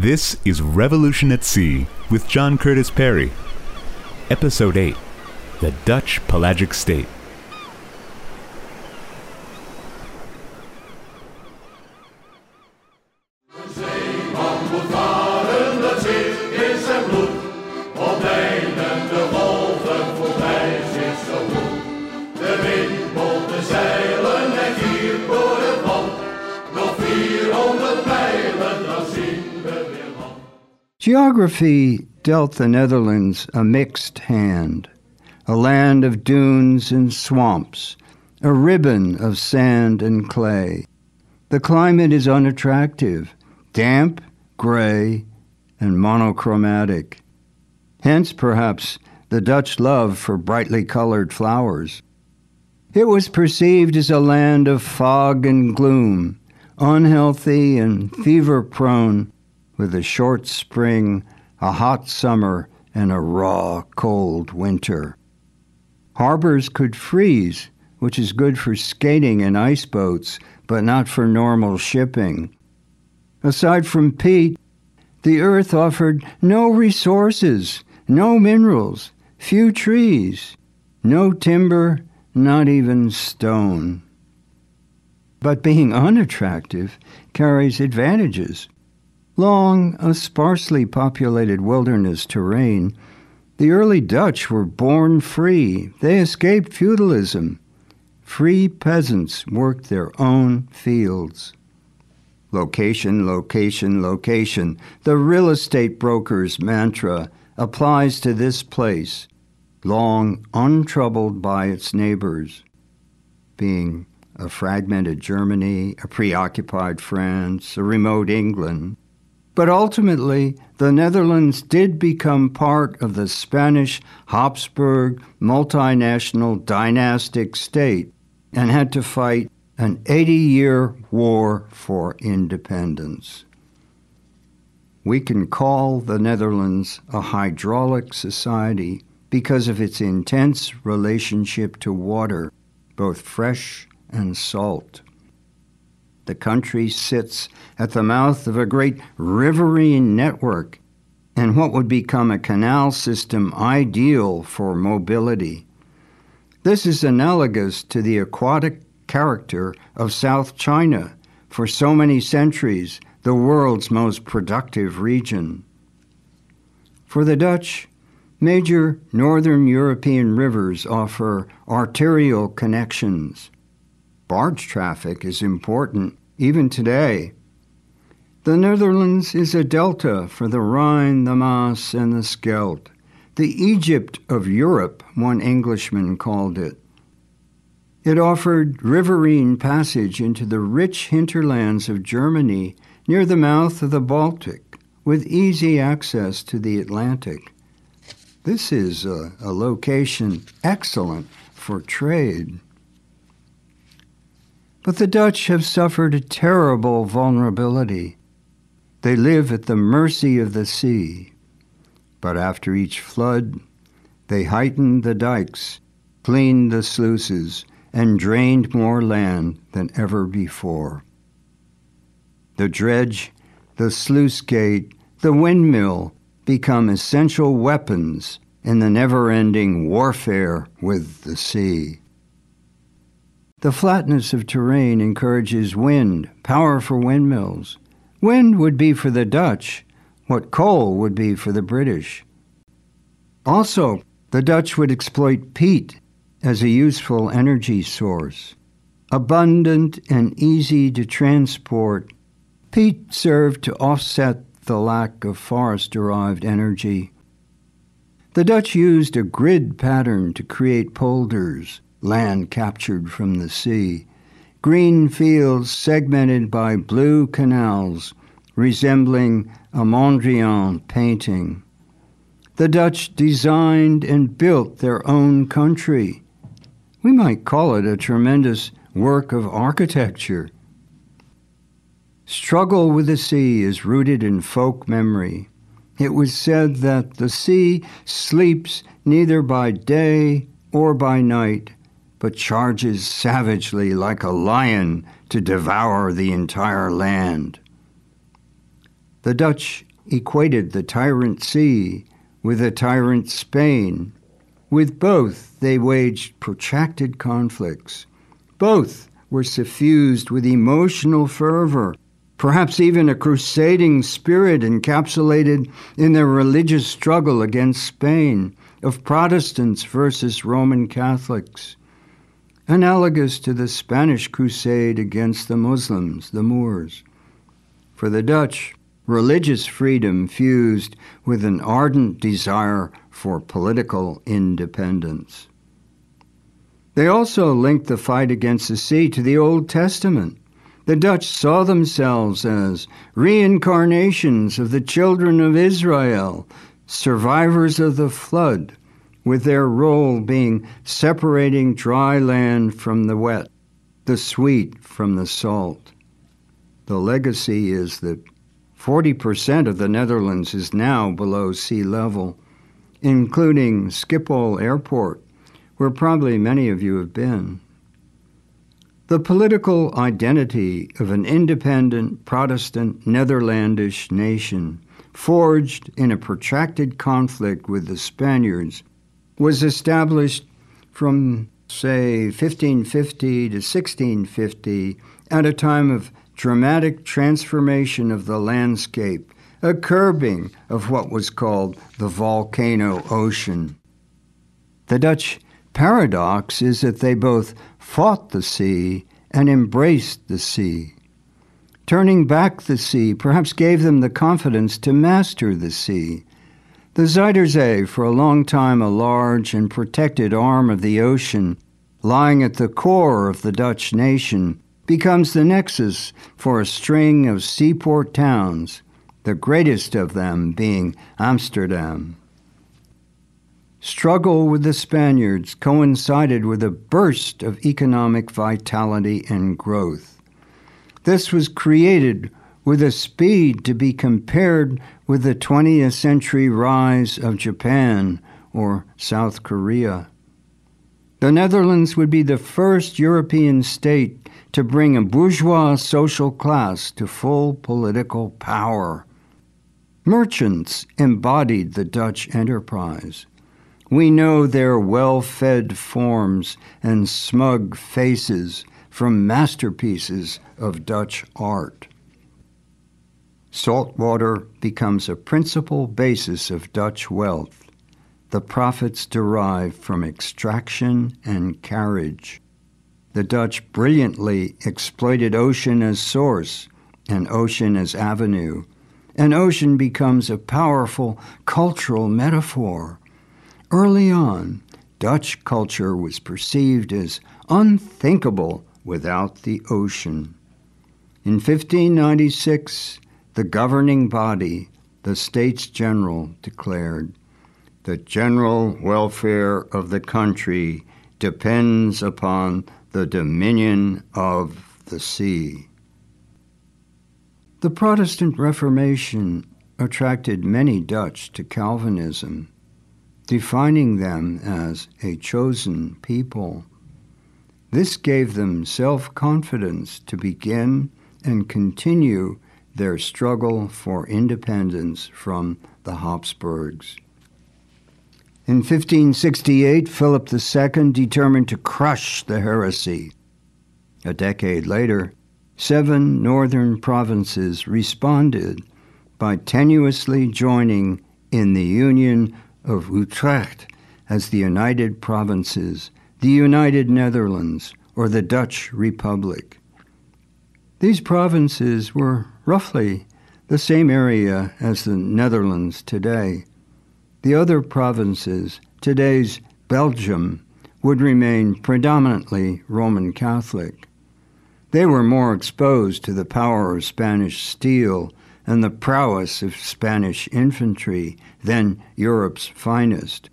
This is Revolution at Sea with John Curtis Perry. Episode 8 The Dutch Pelagic State. Geography dealt the Netherlands a mixed hand, a land of dunes and swamps, a ribbon of sand and clay. The climate is unattractive, damp, gray, and monochromatic. Hence, perhaps, the Dutch love for brightly colored flowers. It was perceived as a land of fog and gloom, unhealthy and fever prone, with a short spring, a hot summer, and a raw, cold winter. Harbors could freeze, which is good for skating and ice boats, but not for normal shipping. Aside from peat, the earth offered no resources, no minerals, few trees, no timber, not even stone. But being unattractive carries advantages. Long, a sparsely populated wilderness terrain, the early Dutch were born free. They escaped feudalism. Free peasants worked their own fields. Location, location, location. The real estate broker's mantra applies to this place, long untroubled by its neighbors, being a fragmented Germany, a preoccupied France, a remote England. But ultimately, the Netherlands did become part of the Spanish Habsburg multinational dynastic state and had to fight an 80 year war for independence. We can call the Netherlands a hydraulic society because of its intense relationship to water, both fresh and salt. The country sits at the mouth of a great riverine network and what would become a canal system ideal for mobility. This is analogous to the aquatic character of South China, for so many centuries the world's most productive region. For the Dutch, major northern European rivers offer arterial connections. Barge traffic is important even today. The Netherlands is a delta for the Rhine, the Maas, and the Scheldt. The Egypt of Europe, one Englishman called it. It offered riverine passage into the rich hinterlands of Germany near the mouth of the Baltic, with easy access to the Atlantic. This is a, a location excellent for trade. But the Dutch have suffered a terrible vulnerability. They live at the mercy of the sea. But after each flood, they heightened the dikes, cleaned the sluices, and drained more land than ever before. The dredge, the sluice gate, the windmill become essential weapons in the never ending warfare with the sea. The flatness of terrain encourages wind, power for windmills. Wind would be for the Dutch what coal would be for the British. Also, the Dutch would exploit peat as a useful energy source. Abundant and easy to transport, peat served to offset the lack of forest derived energy. The Dutch used a grid pattern to create polders land captured from the sea, green fields segmented by blue canals resembling a Mondrian painting. The Dutch designed and built their own country. We might call it a tremendous work of architecture. Struggle with the sea is rooted in folk memory. It was said that the sea sleeps neither by day or by night, but charges savagely like a lion to devour the entire land. The Dutch equated the tyrant sea with the tyrant Spain. With both, they waged protracted conflicts. Both were suffused with emotional fervor, perhaps even a crusading spirit encapsulated in their religious struggle against Spain of Protestants versus Roman Catholics, analogous to the Spanish crusade against the Muslims, the Moors. For the Dutch, religious freedom fused with an ardent desire for political independence. They also linked the fight against the sea to the Old Testament. The Dutch saw themselves as reincarnations of the children of Israel, survivors of the flood, with their role being separating dry land from the wet, the sweet from the salt. The legacy is that 40% of the Netherlands is now below sea level, including Schiphol Airport, where probably many of you have been. The political identity of an independent Protestant Netherlandish nation, forged in a protracted conflict with the Spaniards, was established from, say, 1550 to 1650 at a time of dramatic transformation of the landscape, a curbing of what was called the volcano ocean. The Dutch paradox is that they both fought the sea and embraced the sea. Turning back the sea perhaps gave them the confidence to master the sea. The Zuiderzee, for a long time a large and protected arm of the ocean, lying at the core of the Dutch nation, becomes the nexus for a string of seaport towns, the greatest of them being Amsterdam. Struggle with the Spaniards coincided with a burst of economic vitality and growth. This was created with a speed to be compared with the 20th century rise of Japan or South Korea. The Netherlands would be the first European state to bring a bourgeois social class to full political power. Merchants embodied the Dutch enterprise. We know their well fed forms and smug faces from masterpieces of Dutch art. Saltwater becomes a principal basis of Dutch wealth, the profits derived from extraction and carriage. The Dutch brilliantly exploited ocean as source and ocean as avenue, and ocean becomes a powerful cultural metaphor. Early on, Dutch culture was perceived as unthinkable without the ocean. In 1596, the governing body, the States General, declared the general welfare of the country depends upon the dominion of the sea. The Protestant Reformation attracted many Dutch to Calvinism, defining them as a chosen people. This gave them self confidence to begin and continue their struggle for independence from the Habsburgs. In 1568, Philip II determined to crush the heresy. A decade later, seven northern provinces responded by tenuously joining in the Union of Utrecht as the United Provinces, the United Netherlands, or the Dutch Republic. These provinces were roughly the same area as the Netherlands today. The other provinces, today's Belgium, would remain predominantly Roman Catholic. They were more exposed to the power of Spanish steel and the prowess of Spanish infantry than Europe's finest.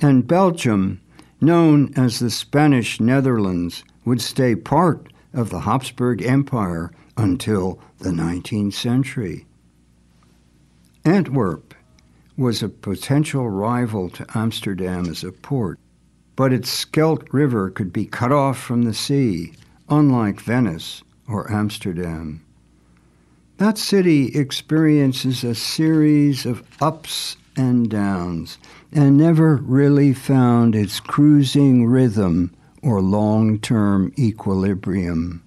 And Belgium, known as the Spanish Netherlands, would stay part of the Habsburg Empire until the 19th century. Antwerp was a potential rival to Amsterdam as a port, but its Scheldt River could be cut off from the sea, unlike Venice or Amsterdam. That city experiences a series of ups and downs and never really found its cruising rhythm or long term equilibrium.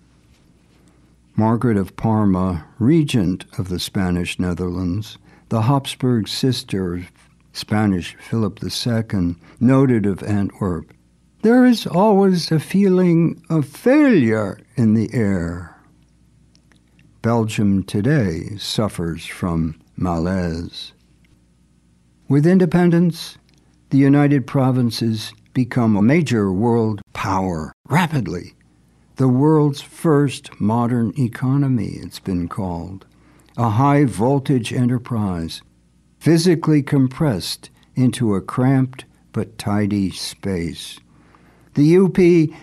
Margaret of Parma, regent of the Spanish Netherlands, the Habsburg sister of Spanish Philip II, noted of Antwerp, there is always a feeling of failure in the air. Belgium today suffers from malaise. With independence, the United Provinces become a major world power rapidly the world's first modern economy, it's been called, a high voltage enterprise, physically compressed into a cramped but tidy space. The UP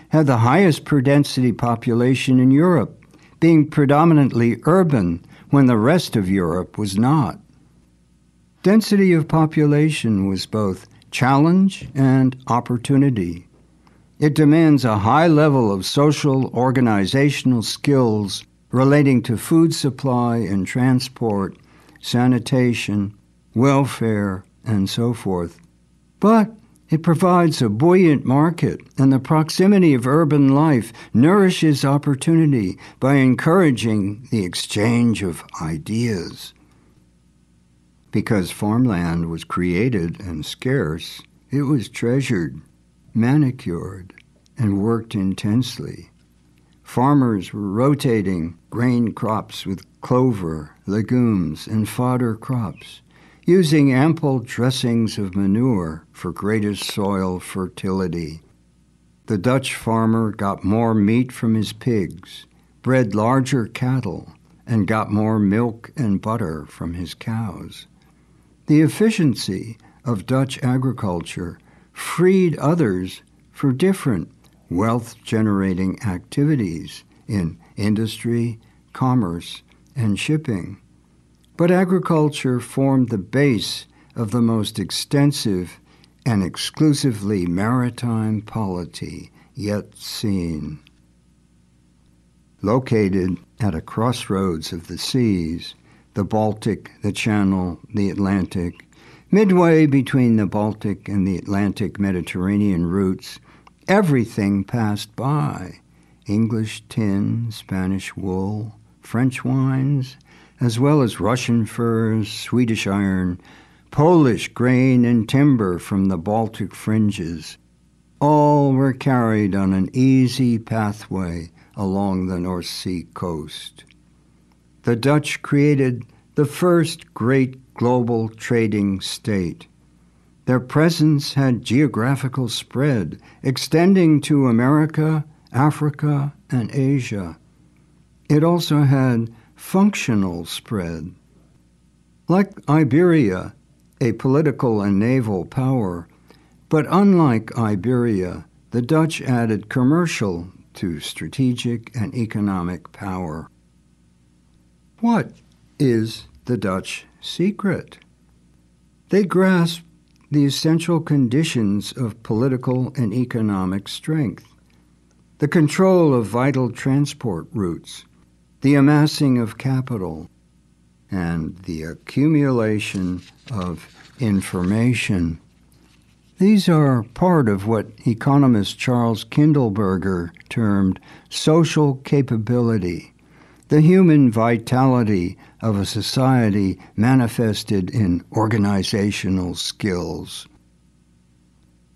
had the highest per density population in Europe, being predominantly urban when the rest of Europe was not. Density of population was both challenge and opportunity. It demands a high level of social organizational skills relating to food supply and transport, sanitation, welfare, and so forth. But it provides a buoyant market, and the proximity of urban life nourishes opportunity by encouraging the exchange of ideas. Because farmland was created and scarce, it was treasured manicured, and worked intensely. Farmers were rotating grain crops with clover, legumes, and fodder crops, using ample dressings of manure for greater soil fertility. The Dutch farmer got more meat from his pigs, bred larger cattle, and got more milk and butter from his cows. The efficiency of Dutch agriculture freed others for different wealth generating activities in industry, commerce, and shipping. But agriculture formed the base of the most extensive and exclusively maritime polity yet seen. Located at a crossroads of the seas, the Baltic, the Channel, the Atlantic, Midway between the Baltic and the Atlantic Mediterranean routes, everything passed by English tin, Spanish wool, French wines, as well as Russian furs, Swedish iron, Polish grain and timber from the Baltic fringes. All were carried on an easy pathway along the North Sea coast. The Dutch created the first great global trading state. Their presence had geographical spread, extending to America, Africa, and Asia. It also had functional spread. Like Iberia, a political and naval power, but unlike Iberia, the Dutch added commercial to strategic and economic power. What is the Dutch secret. They grasp the essential conditions of political and economic strength the control of vital transport routes, the amassing of capital, and the accumulation of information. These are part of what economist Charles Kindleberger termed social capability, the human vitality of a society manifested in organizational skills.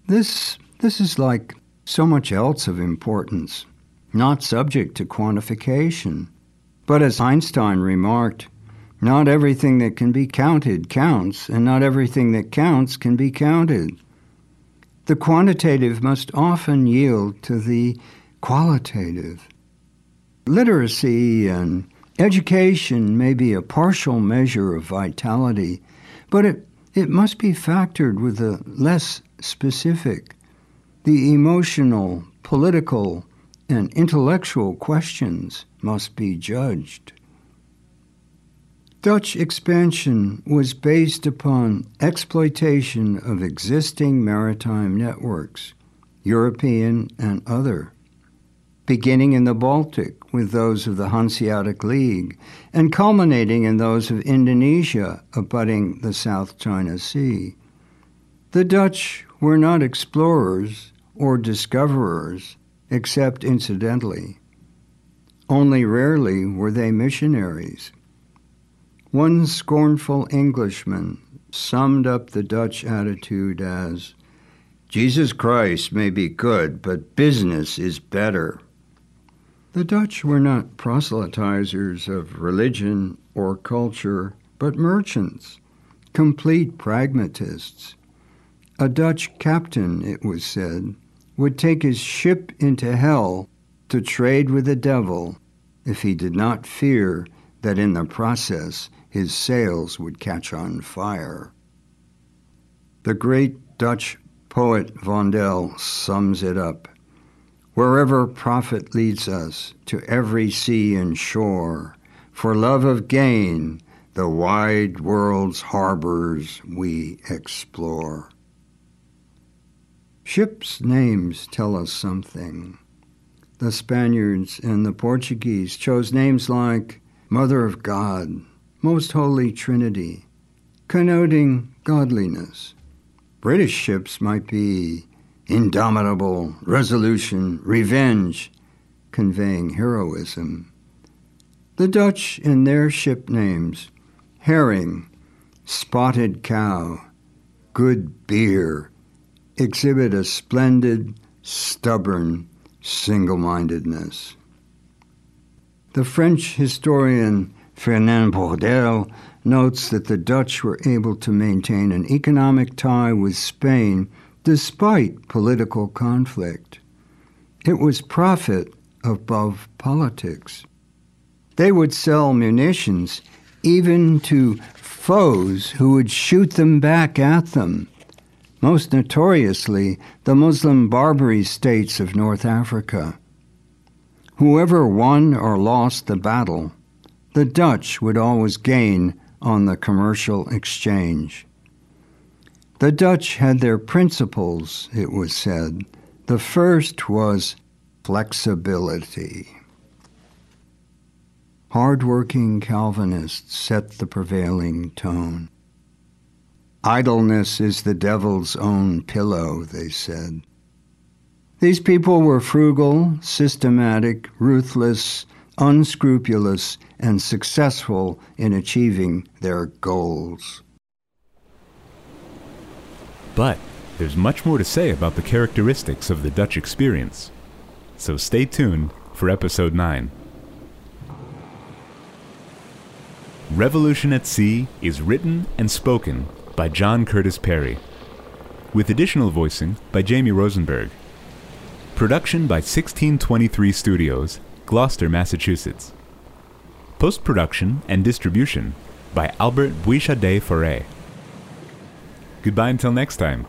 This, this is like so much else of importance, not subject to quantification. But as Einstein remarked, not everything that can be counted counts, and not everything that counts can be counted. The quantitative must often yield to the qualitative. Literacy and Education may be a partial measure of vitality, but it, it must be factored with the less specific. The emotional, political, and intellectual questions must be judged. Dutch expansion was based upon exploitation of existing maritime networks, European and other, beginning in the Baltic with those of the Hanseatic League and culminating in those of Indonesia abutting the South China Sea. The Dutch were not explorers or discoverers, except incidentally. Only rarely were they missionaries. One scornful Englishman summed up the Dutch attitude as Jesus Christ may be good, but business is better. The Dutch were not proselytizers of religion or culture, but merchants, complete pragmatists. A Dutch captain, it was said, would take his ship into hell to trade with the devil if he did not fear that in the process his sails would catch on fire. The great Dutch poet Vondel sums it up. Wherever profit leads us, to every sea and shore, for love of gain, the wide world's harbors we explore. Ships' names tell us something. The Spaniards and the Portuguese chose names like Mother of God, Most Holy Trinity, connoting godliness. British ships might be indomitable, resolution, revenge, conveying heroism. The Dutch, in their ship names, herring, spotted cow, good beer, exhibit a splendid, stubborn single mindedness. The French historian Fernand Braudel notes that the Dutch were able to maintain an economic tie with Spain despite political conflict. It was profit above politics. They would sell munitions even to foes who would shoot them back at them, most notoriously the Muslim Barbary states of North Africa. Whoever won or lost the battle, the Dutch would always gain on the commercial exchange. The Dutch had their principles, it was said. The first was flexibility. Hard-working Calvinists set the prevailing tone. Idleness is the devil's own pillow, they said. These people were frugal, systematic, ruthless, unscrupulous, and successful in achieving their goals. But there's much more to say about the characteristics of the Dutch experience. So stay tuned for episode 9. Revolution at Sea is written and spoken by John Curtis Perry, with additional voicing by Jamie Rosenberg. Production by 1623 Studios, Gloucester, Massachusetts. Post production and distribution by Albert Bouichadet Foray. Goodbye until next time.